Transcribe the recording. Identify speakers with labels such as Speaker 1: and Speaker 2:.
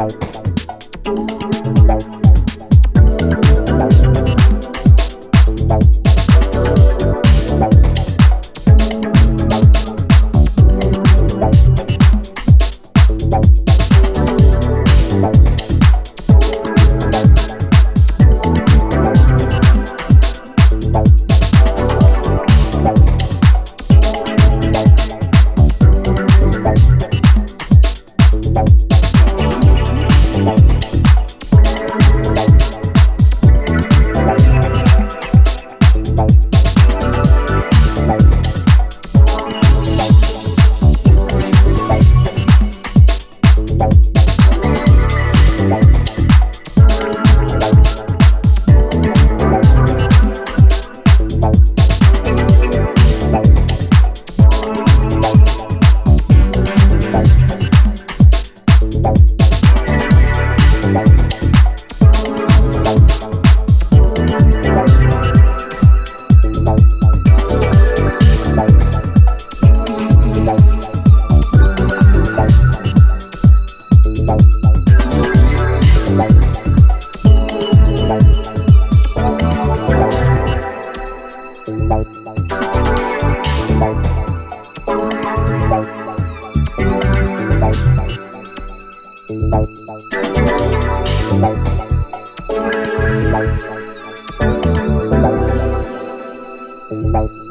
Speaker 1: Bye. Bye.